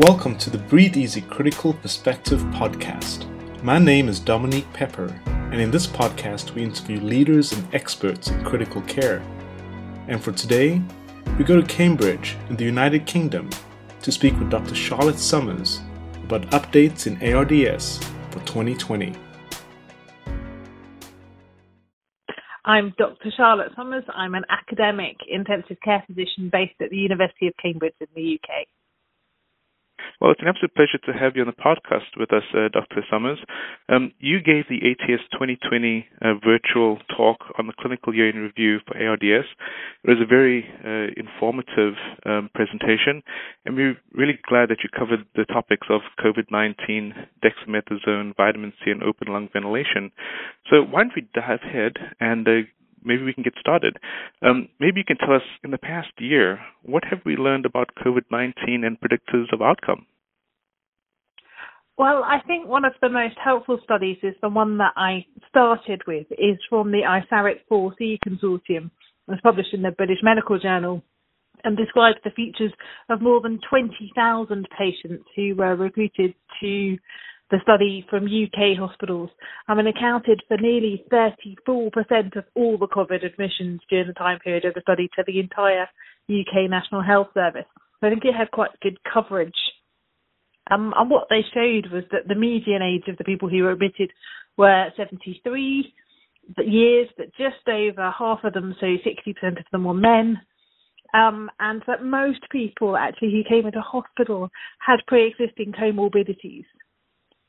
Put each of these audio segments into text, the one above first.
Welcome to the Breathe Easy Critical Perspective podcast. My name is Dominique Pepper, and in this podcast, we interview leaders and experts in critical care. And for today, we go to Cambridge in the United Kingdom to speak with Dr. Charlotte Summers about updates in ARDS for 2020. I'm Dr. Charlotte Summers. I'm an academic intensive care physician based at the University of Cambridge in the UK. Well, it's an absolute pleasure to have you on the podcast with us, uh, Dr. Summers. Um, you gave the ATS 2020 uh, virtual talk on the clinical year in review for ARDS. It was a very uh, informative um, presentation, and we're really glad that you covered the topics of COVID-19, dexamethasone, vitamin C, and open lung ventilation. So why don't we dive ahead and uh, maybe we can get started. Um, maybe you can tell us in the past year, what have we learned about COVID 19 and predictors of outcome? Well, I think one of the most helpful studies is the one that I started with, is from the ISARIC 4C consortium. It was published in the British Medical Journal and describes the features of more than 20,000 patients who were recruited to the study from UK hospitals um, and accounted for nearly 34% of all the COVID admissions during the time period of the study to the entire UK National Health Service. So I think it had quite good coverage. Um, and what they showed was that the median age of the people who were admitted were 73 years, but just over half of them, so 60% of them were men. Um, and that most people actually who came into hospital had pre-existing comorbidities.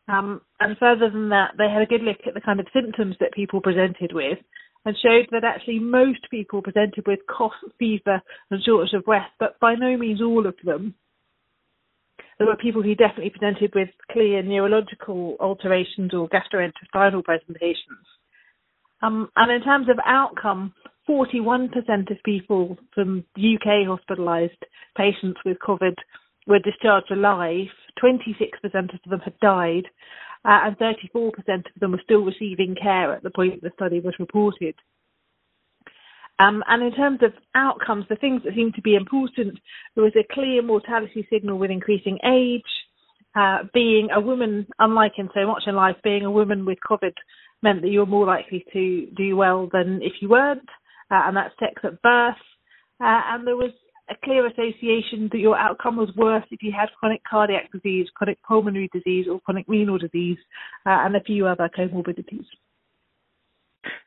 Um, and further than that, they had a good look at the kind of symptoms that people presented with and showed that actually most people presented with cough, fever, and shortness of breath, but by no means all of them. There were people who definitely presented with clear neurological alterations or gastrointestinal presentations. Um, and in terms of outcome, 41% of people from UK hospitalised patients with COVID were discharged alive, 26% of them had died, uh, and 34% of them were still receiving care at the point the study was reported. Um, and in terms of outcomes, the things that seemed to be important, there was a clear mortality signal with increasing age. Uh, being a woman, unlike in so much in life, being a woman with COVID meant that you were more likely to do well than if you weren't, uh, and that's sex at birth. Uh, and there was a clear association that your outcome was worse if you had chronic cardiac disease, chronic pulmonary disease, or chronic renal disease, uh, and a few other comorbidities.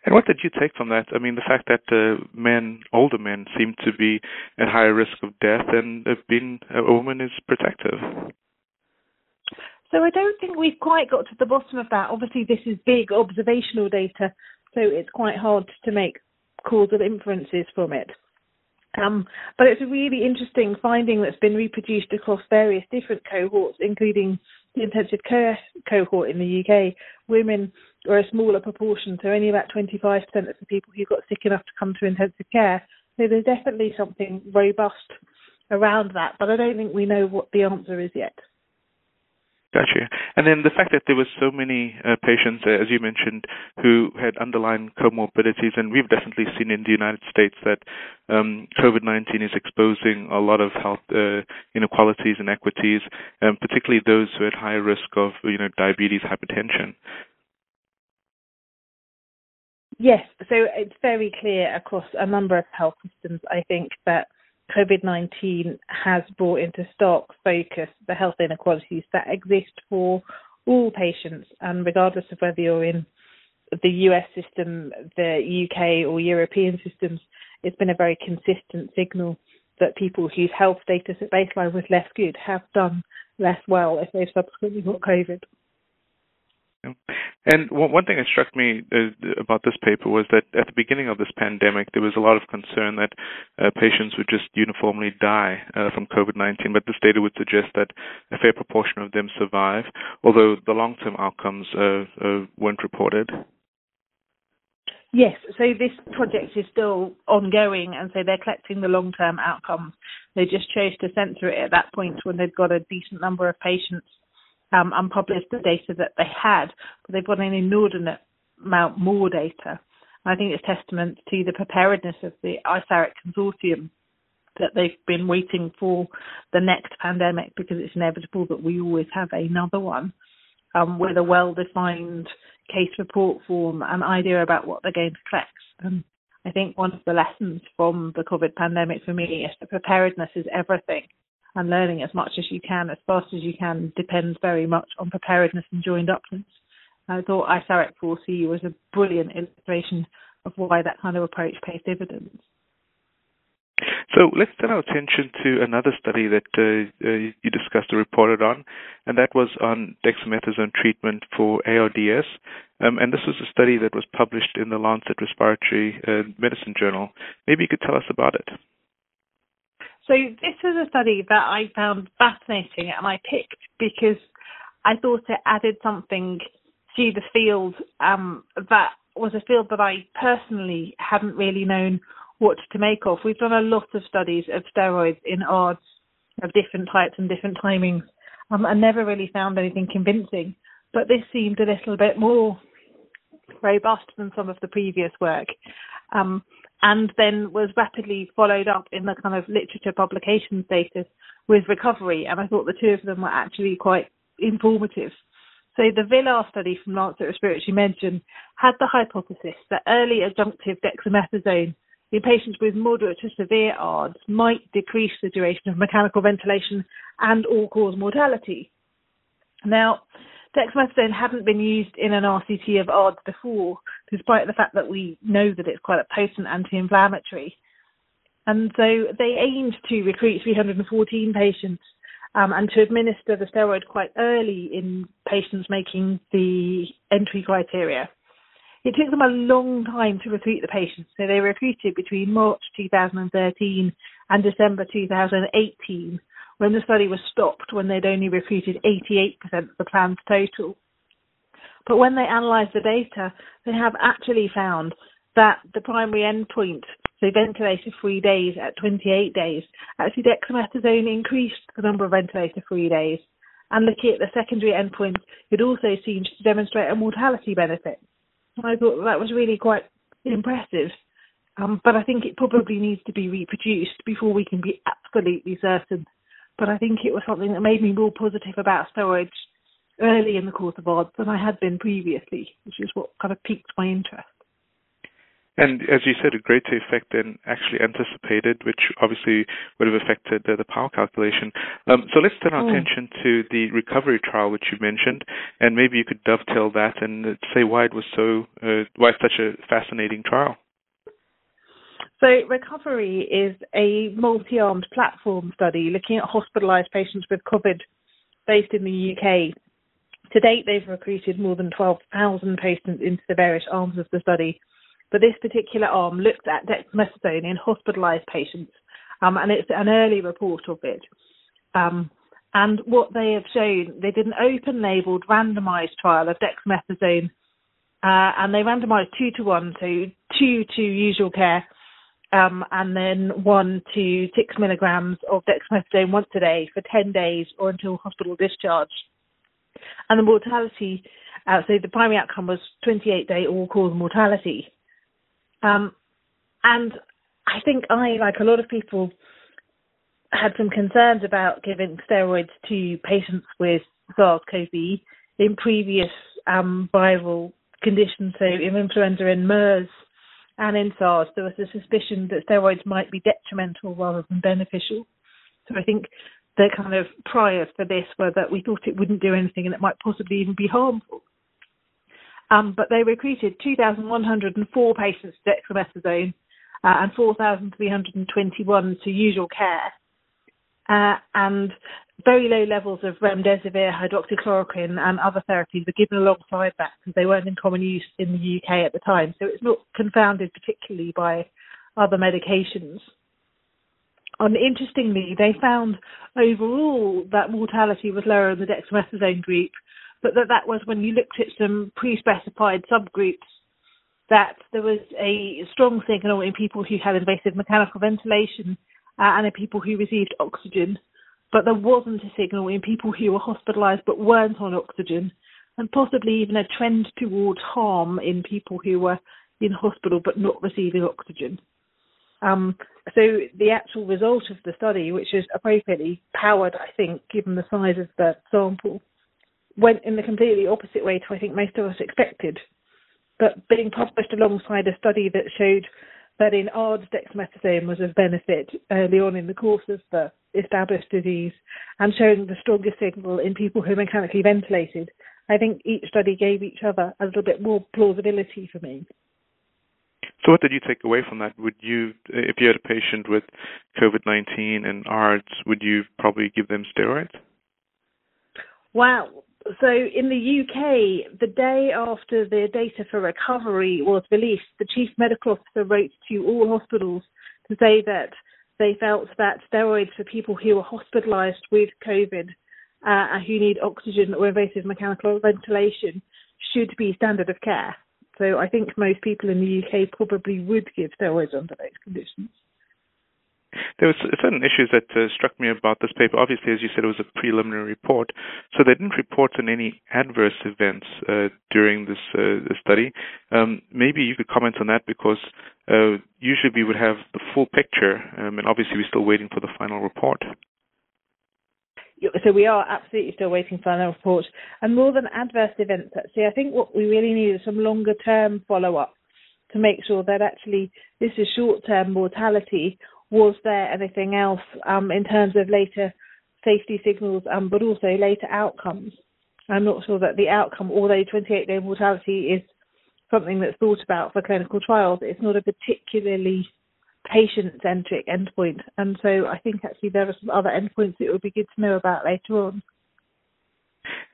And what did you take from that? I mean, the fact that uh, men, older men, seem to be at higher risk of death, and being a woman is protective. So I don't think we've quite got to the bottom of that. Obviously, this is big observational data, so it's quite hard to make causal inferences from it. Um, but it's a really interesting finding that's been reproduced across various different cohorts, including the intensive care cohort in the UK. Women are a smaller proportion, so only about 25% of the people who got sick enough to come to intensive care. So there's definitely something robust around that, but I don't think we know what the answer is yet. Gotcha. And then the fact that there were so many uh, patients, uh, as you mentioned, who had underlying comorbidities, and we've definitely seen in the United States that um, COVID-19 is exposing a lot of health uh, inequalities and equities, um, particularly those who had higher risk of, you know, diabetes, hypertension. Yes, so it's very clear across a number of health systems, I think, that COVID 19 has brought into stark focus the health inequalities that exist for all patients, and regardless of whether you're in the US system, the UK, or European systems, it's been a very consistent signal that people whose health status at baseline was less good have done less well if they've subsequently got COVID. And one thing that struck me uh, about this paper was that at the beginning of this pandemic, there was a lot of concern that uh, patients would just uniformly die uh, from COVID-19, but this data would suggest that a fair proportion of them survive, although the long-term outcomes uh, uh, weren't reported. Yes, so this project is still ongoing, and so they're collecting the long-term outcomes. They just chose to censor it at that point when they'd got a decent number of patients um, and published the data that they had, but they've got an inordinate amount more data. I think it's testament to the preparedness of the ISARIC consortium that they've been waiting for the next pandemic because it's inevitable that we always have another one um, with a well-defined case report form and idea about what they're going to collect. And I think one of the lessons from the COVID pandemic for me is that preparedness is everything and learning as much as you can, as fast as you can, depends very much on preparedness and joined upness. I thought ISARIC 4C was a brilliant illustration of why that kind of approach pays dividends. So let's turn our attention to another study that uh, uh, you discussed or reported on, and that was on dexamethasone treatment for ARDS. Um, and this was a study that was published in the Lancet Respiratory uh, Medicine Journal. Maybe you could tell us about it. So this was a study that I found fascinating, and I picked because I thought it added something to the field um, that was a field that I personally hadn't really known what to make of. We've done a lot of studies of steroids in ARDS of different types and different timings, um, and never really found anything convincing. But this seemed a little bit more robust than some of the previous work, um, and then was rapidly followed up in the kind of literature publication status with recovery. And I thought the two of them were actually quite informative. So the Villar study from Lancet Respiratory Medicine had the hypothesis that early adjunctive dexamethasone in patients with moderate to severe ARDS might decrease the duration of mechanical ventilation and or cause mortality. Now, dexamethasone hadn't been used in an RCT of ARDS before, despite the fact that we know that it's quite a potent anti-inflammatory. And so they aimed to recruit 314 patients um, and to administer the steroid quite early in patients making the entry criteria. It took them a long time to recruit the patients, so they recruited between March 2013 and December 2018, when the study was stopped when they'd only recruited 88% of the planned total. But when they analysed the data, they have actually found that the primary endpoint, so ventilator-free days at 28 days, actually dexamethasone increased the number of ventilator-free days. And looking at the secondary endpoint, it also seemed to demonstrate a mortality benefit. I thought that was really quite impressive. Um, but I think it probably needs to be reproduced before we can be absolutely certain. But I think it was something that made me more positive about steroids early in the course of ARDS than I had been previously, which is what kind of piqued my interest. And as you said, a greater effect than actually anticipated, which obviously would have affected the, the power calculation. Um, so let's turn our mm. attention to the recovery trial, which you mentioned, and maybe you could dovetail that and say why it was so, uh, why such a fascinating trial. So, Recovery is a multi armed platform study looking at hospitalised patients with COVID based in the UK. To date, they've recruited more than 12,000 patients into the various arms of the study but this particular arm looked at dexamethasone in hospitalised patients, um, and it's an early report of it. Um, and what they have shown, they did an open-labelled randomised trial of dexamethasone, uh, and they randomised two to one, so two to usual care, um, and then one to six milligrams of dexamethasone once a day for 10 days or until hospital discharge. And the mortality, uh, so the primary outcome was 28 day all cause mortality. Um, and I think I, like a lot of people, had some concerns about giving steroids to patients with SARS-CoV in previous um, viral conditions, so in influenza and MERS and in SARS, there was a suspicion that steroids might be detrimental rather than beneficial. So I think the kind of priors for this were that we thought it wouldn't do anything and it might possibly even be harmful. Um, but they recruited 2,104 patients to dexamethasone uh, and 4,321 to usual care. Uh, and very low levels of remdesivir, hydroxychloroquine, and other therapies were given alongside that because they weren't in common use in the UK at the time. So it's not confounded particularly by other medications. And interestingly, they found overall that mortality was lower in the dexamethasone group, but that that was when you looked at some pre-specified subgroups that there was a strong signal in people who had invasive mechanical ventilation uh, and in people who received oxygen, but there wasn't a signal in people who were hospitalised but weren't on oxygen, and possibly even a trend towards harm in people who were in hospital but not receiving oxygen. Um, so the actual result of the study, which is appropriately powered, I think, given the size of the sample, went in the completely opposite way to I think most of us expected. But being published alongside a study that showed that in ARDS dexamethasone was of benefit early on in the course of the established disease and showing the strongest signal in people who are mechanically ventilated, I think each study gave each other a little bit more plausibility for me. So, what did you take away from that? Would you, if you had a patient with COVID 19 and ARDS, would you probably give them steroids? Wow. So, in the UK, the day after the data for recovery was released, the chief medical officer wrote to all hospitals to say that they felt that steroids for people who are hospitalised with COVID uh, who need oxygen or invasive mechanical ventilation should be standard of care. So I think most people in the UK probably would give steroids under those conditions. There were certain issues that uh, struck me about this paper. Obviously, as you said, it was a preliminary report, so they didn't report on any adverse events uh, during this, uh, study. Um, maybe you could comment on that because uh, usually we would have the full picture, um, and obviously we're still waiting for the final report so we are absolutely still waiting for the final report. And more than adverse events, actually, I think what we really need is some longer term follow up to make sure that actually this is short term mortality. Was there anything else um, in terms of later safety signals, um, but also later outcomes? I'm not sure that the outcome, although 28 day mortality is something that's thought about for clinical trials, it's not a particularly patient-centric endpoint. And so I think actually there are some other endpoints that it would be good to know about later on.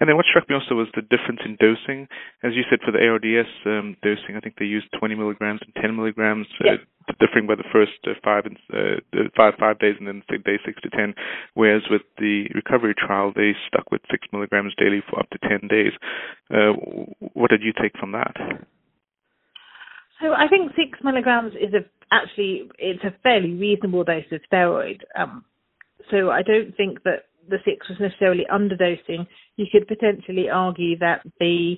And then what struck me also was the difference in dosing. As you said, for the ARDS um, dosing, I think they used 20 milligrams and 10 milligrams, uh, differing by the first uh, five and uh, five five days, and then day six to 10. Whereas with the recovery trial, they stuck with six milligrams daily for up to 10 days. Uh, what did you take from that? So I think six milligrams is a actually it's a fairly reasonable dose of steroid. Um, so I don't think that the six was necessarily underdosing. You could potentially argue that the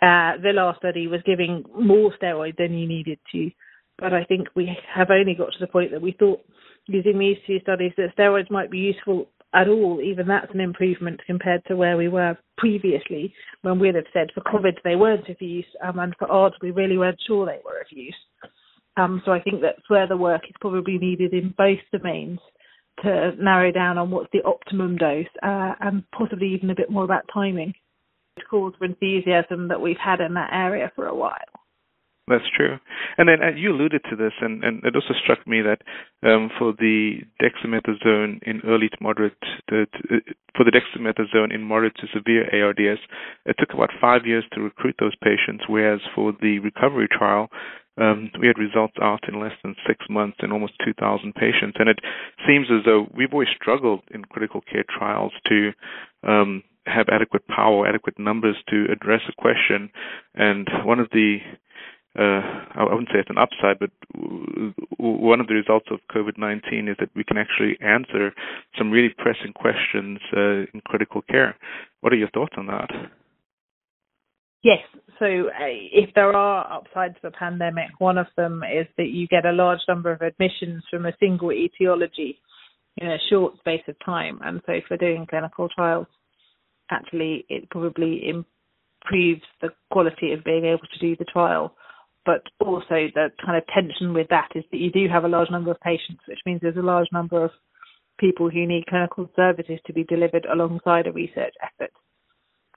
uh, the last study was giving more steroid than you needed to, but I think we have only got to the point that we thought using these two studies that steroids might be useful at all, even that's an improvement compared to where we were previously when we'd have said for COVID they weren't of use, um, and for ARDS we really weren't sure they were of use. Um, so I think that's where the work is probably needed in both domains to narrow down on what's the optimum dose uh, and possibly even a bit more about timing. Cause for enthusiasm that we've had in that area for a while. That's true. And then uh, you alluded to this, and, and it also struck me that um, for the dexamethasone in early to moderate, to, to, uh, for the dexamethasone in moderate to severe ARDS, it took about five years to recruit those patients, whereas for the recovery trial, um, we had results out in less than six months in almost 2,000 patients. And it seems as though we've always struggled in critical care trials to um, have adequate power, adequate numbers to address a question. And one of the uh, I wouldn't say it's an upside, but one of the results of COVID-19 is that we can actually answer some really pressing questions uh, in critical care. What are your thoughts on that? Yes. So uh, if there are upsides to the pandemic, one of them is that you get a large number of admissions from a single etiology in a short space of time. And so for doing clinical trials, actually it probably improves the quality of being able to do the trial but also the kind of tension with that is that you do have a large number of patients, which means there's a large number of people who need clinical services to be delivered alongside a research effort.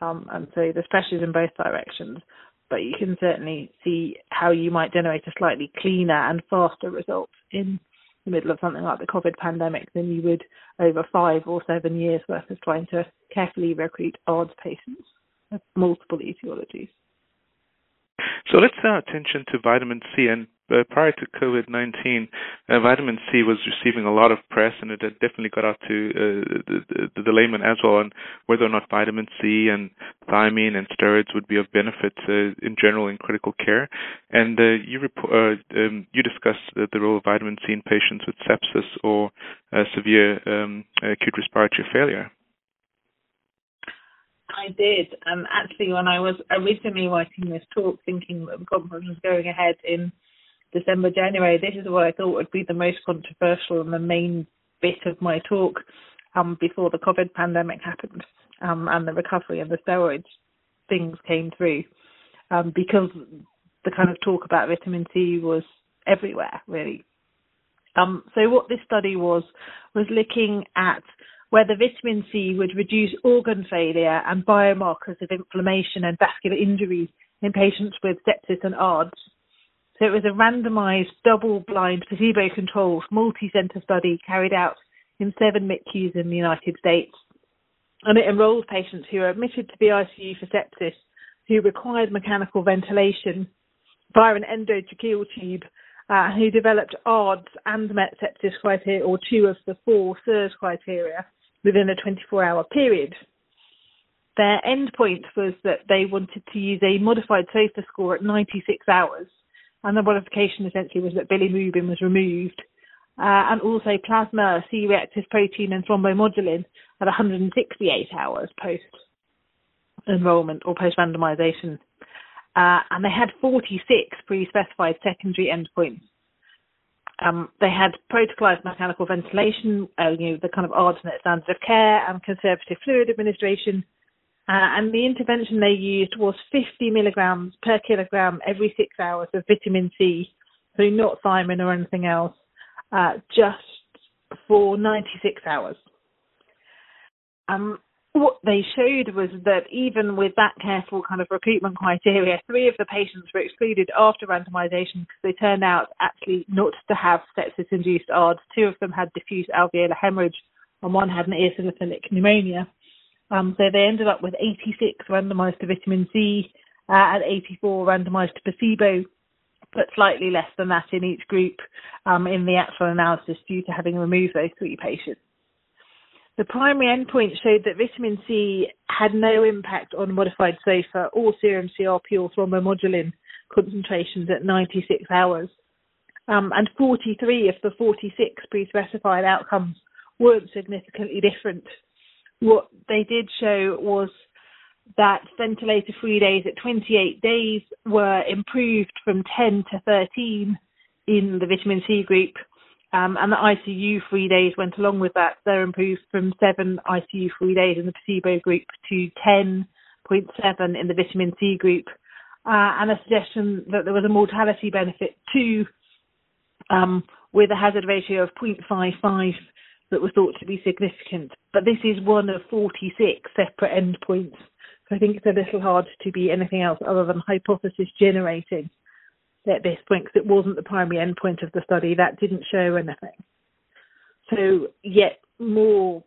Um, and so there's pressures in both directions, but you can certainly see how you might generate a slightly cleaner and faster result in the middle of something like the COVID pandemic than you would over five or seven years worth of trying to carefully recruit ARDS patients with multiple etiologies. So let's turn our attention to vitamin C. And uh, prior to COVID 19, uh, vitamin C was receiving a lot of press, and it had definitely got out to uh, the, the, the, layman as well on whether or not vitamin C and thiamine and steroids would be of benefit uh, in general in critical care. And uh, you report, um, you discussed the, the, role of vitamin C in patients with sepsis or severe um, acute respiratory failure. I did. Um, actually, when I was originally writing this talk, thinking that the conference was going ahead in December, January, this is what I thought would be the most controversial and the main bit of my talk um, before the COVID pandemic happened um, and the recovery and the steroids things came through um, because the kind of talk about vitamin C was everywhere, really. Um, so what this study was was looking at whether vitamin C would reduce organ failure and biomarkers of inflammation and vascular injuries in patients with sepsis and ARDS. So it was a randomized, double-blind, placebo-controlled, multi-center study carried out in seven MICUs in the United States. And it enrolled patients who were admitted to the ICU for sepsis who required mechanical ventilation via an endotracheal tube uh, who developed ARDS and met sepsis criteria, or two of the four SIRS criteria, within a 24 hour period. Their endpoint was that they wanted to use a modified SOFA score at 96 hours, and the modification essentially was that bilirubin was removed, uh, and also plasma C-reactive protein and thrombomodulin at 168 hours post enrollment or post randomization. Uh, and they had 46 pre-specified secondary endpoints. Um, they had protocolized mechanical ventilation, uh, you know, the kind of alternate standards of care and conservative fluid administration. Uh, and the intervention they used was 50 milligrams per kilogram every six hours of vitamin C, so not thiamine or anything else, uh, just for 96 hours. Um, what they showed was that even with that careful kind of recruitment criteria, three of the patients were excluded after randomization because they turned out actually not to have sepsis-induced ARDS. Two of them had diffuse alveolar hemorrhage, and one had an eosinophilic pneumonia. Um, so they ended up with 86 randomized to vitamin C uh, and 84 randomized to placebo, but slightly less than that in each group um, in the actual analysis due to having removed those three patients. The primary endpoint showed that vitamin C had no impact on modified SOFA or serum CRP or thrombomodulin concentrations at 96 hours. Um, and 43 of the 46 pre-specified outcomes weren't significantly different. What they did show was that ventilator-free days at 28 days were improved from 10 to 13 in the vitamin C group, um, and the ICU free days went along with that. They're improved from seven ICU free days in the placebo group to 10.7 in the vitamin C group, uh, and a suggestion that there was a mortality benefit too, um, with a hazard ratio of 0.55 that were thought to be significant. But this is one of 46 separate endpoints. So I think it's a little hard to be anything else other than hypothesis generating at this point because it wasn't the primary endpoint of the study. That didn't show anything. So yet more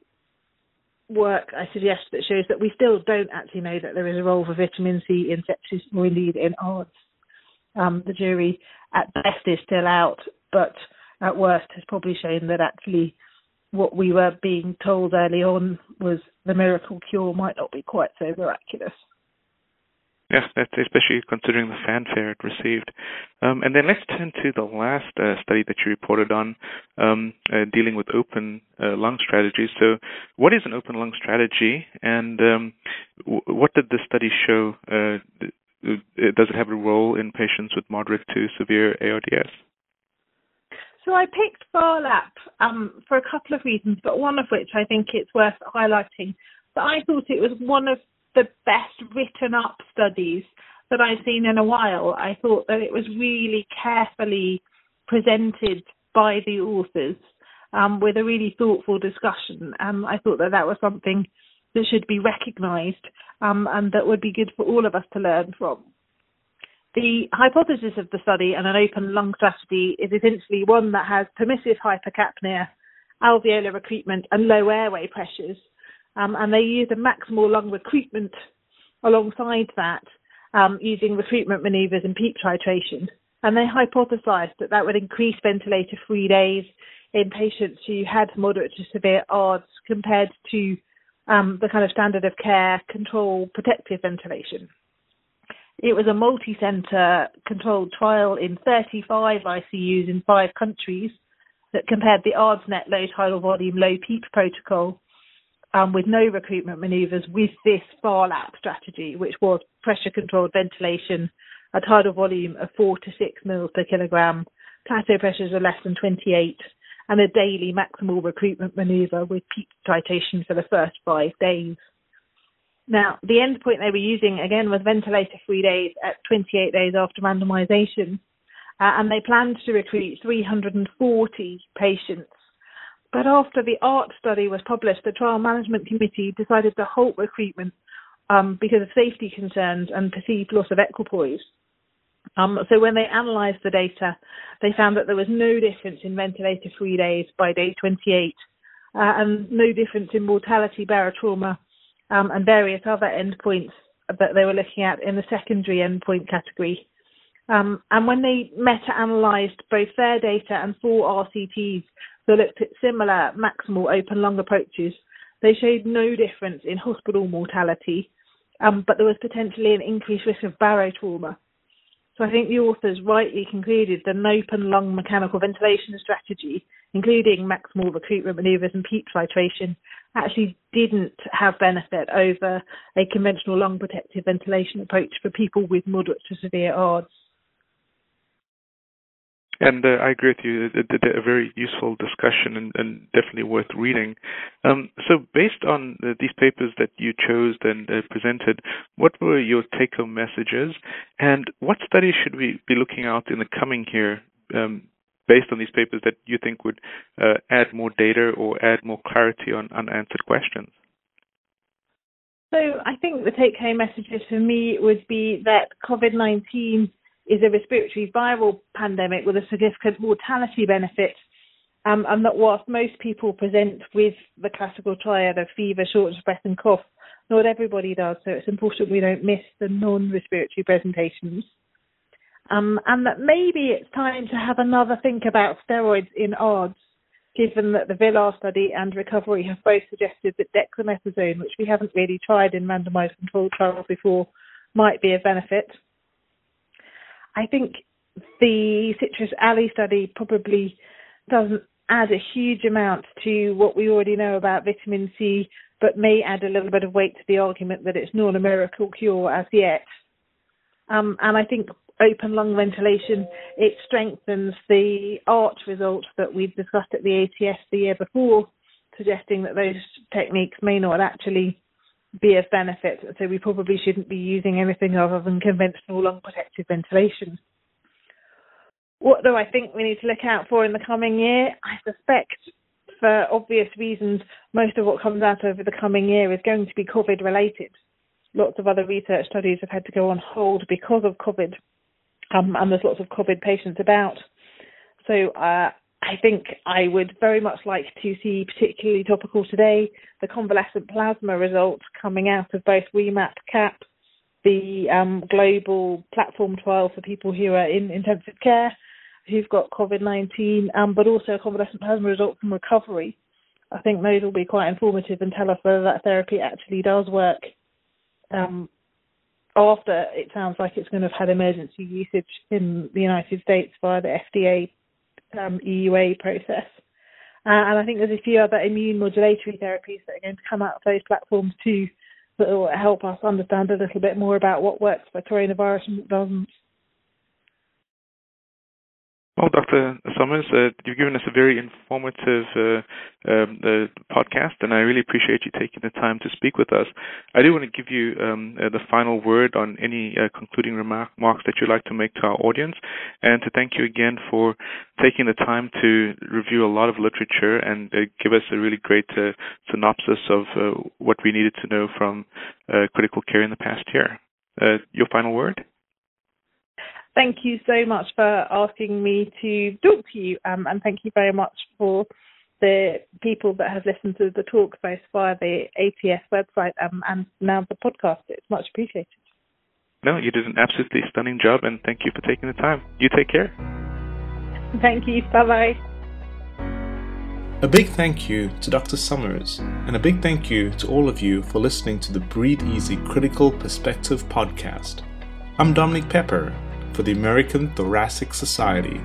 work I suggest that shows that we still don't actually know that there is a role for vitamin C in sepsis or indeed in ARDS. Um, the jury at best is still out, but at worst has probably shown that actually what we were being told early on was the miracle cure might not be quite so miraculous. Yeah, especially considering the fanfare it received. Um, and then let's turn to the last uh, study that you reported on, um, uh, dealing with open uh, lung strategies. So, what is an open lung strategy, and um, w- what did the study show? Uh, does it have a role in patients with moderate to severe ARDS? So I picked PHARLAP um, for a couple of reasons, but one of which I think it's worth highlighting. That I thought it was one of the best written up studies that I've seen in a while. I thought that it was really carefully presented by the authors um, with a really thoughtful discussion. And I thought that that was something that should be recognised um, and that would be good for all of us to learn from. The hypothesis of the study and an open lung strategy is essentially one that has permissive hypercapnia, alveolar recruitment, and low airway pressures um, and they use a maximal lung recruitment alongside that um, using recruitment manoeuvres and PEEP titration. And they hypothesized that that would increase ventilator free days in patients who had moderate to severe ARDS compared to um, the kind of standard of care control protective ventilation. It was a multi-center controlled trial in 35 ICUs in five countries that compared the ARDSNet low tidal volume, low PEEP protocol um, with no recruitment manoeuvres with this PHARLAP strategy, which was pressure controlled ventilation, a tidal volume of four to six mils per kilogram, plateau pressures of less than 28, and a daily maximal recruitment manoeuvre with PEEP titration for the first five days. Now, the endpoint they were using again was ventilator free days at 28 days after randomization, uh, and they planned to recruit 340 patients. But after the ART study was published, the trial management committee decided to halt recruitment um, because of safety concerns and perceived loss of equipoise. Um, so when they analysed the data, they found that there was no difference in ventilator-free days by day 28, uh, and no difference in mortality, barotrauma, um, and various other endpoints that they were looking at in the secondary endpoint category. Um, and when they meta-analysed both their data and four RCTs that looked at similar maximal open lung approaches, they showed no difference in hospital mortality, um, but there was potentially an increased risk of barotrauma. So I think the authors rightly concluded that an open lung mechanical ventilation strategy, including maximal recruitment manoeuvres and PEEP titration, actually didn't have benefit over a conventional lung protective ventilation approach for people with moderate to severe ARDS. And uh, I agree with you. It, it, a very useful discussion and, and definitely worth reading. Um, so, based on uh, these papers that you chose and uh, presented, what were your take-home messages, and what studies should we be looking out in the coming year um, based on these papers that you think would uh, add more data or add more clarity on unanswered questions? So, I think the take-home messages for me would be that COVID-19 is a respiratory viral pandemic with a significant mortality benefit. Um, and that whilst most people present with the classical triad of fever, shortness of breath, and cough, not everybody does. So it's important we don't miss the non-respiratory presentations. Um, and that maybe it's time to have another think about steroids in ARDS, given that the Villar study and recovery have both suggested that dexamethasone, which we haven't really tried in randomized controlled trials before, might be of benefit. I think the citrus alley study probably doesn't add a huge amount to what we already know about vitamin C, but may add a little bit of weight to the argument that it's not a miracle cure as yet. Um, and I think open lung ventilation, it strengthens the ART results that we've discussed at the ATS the year before, suggesting that those techniques may not actually be of benefit. So we probably shouldn't be using anything other than conventional lung protective ventilation. What do I think we need to look out for in the coming year? I suspect, for obvious reasons, most of what comes out over the coming year is going to be COVID related. Lots of other research studies have had to go on hold because of COVID, and there's lots of COVID patients about. So uh, I think I would very much like to see, particularly topical today, the convalescent plasma results coming out of both WEMAP CAP, the um, global platform trial for people who are in intensive care who've got COVID 19, um, but also convalescent plasma results from recovery. I think those will be quite informative and tell us whether that therapy actually does work. Um, after it sounds like it's going to have had emergency usage in the United States via the FDA um, EUA process. Uh, and I think there's a few other immune modulatory therapies that are going to come out of those platforms too that will help us understand a little bit more about what works for coronavirus and what doesn't. Well, Dr. Summers, uh, you've given us a very informative uh, um, uh, podcast, and I really appreciate you taking the time to speak with us. I do want to give you um, uh, the final word on any uh, concluding remarks that you'd like to make to our audience, and to thank you again for taking the time to review a lot of literature and uh, give us a really great synopsis of what we needed to know from critical care in the past year. your final word? Thank you so much for asking me to talk to you, um, and thank you very much for the people that have listened to the talk both via the ATS website um, and now the podcast. It's much appreciated. No, you did an absolutely stunning job, and thank you for taking the time. You take care. Thank you. Bye bye. A big thank you to Dr. Summers, and a big thank you to all of you for listening to the Breathe Easy Critical Perspective podcast. I'm Dominique Pepper, for the American Thoracic Society